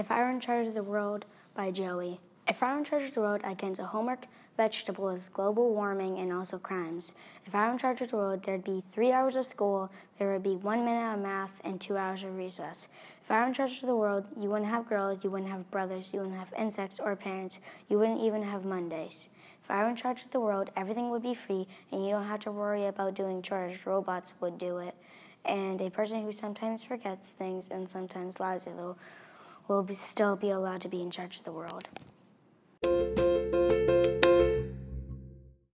If I Were in Charge of the World by Joey. If I were in charge of the world, get into homework, vegetables, global warming, and also crimes. If I were in charge of the world, there'd be three hours of school, there would be one minute of math, and two hours of recess. If I were in charge of the world, you wouldn't have girls, you wouldn't have brothers, you wouldn't have insects or parents, you wouldn't even have Mondays. If I were in charge of the world, everything would be free, and you don't have to worry about doing chores. Robots would do it. And a person who sometimes forgets things and sometimes lies a little will be, still be allowed to be in charge of the world.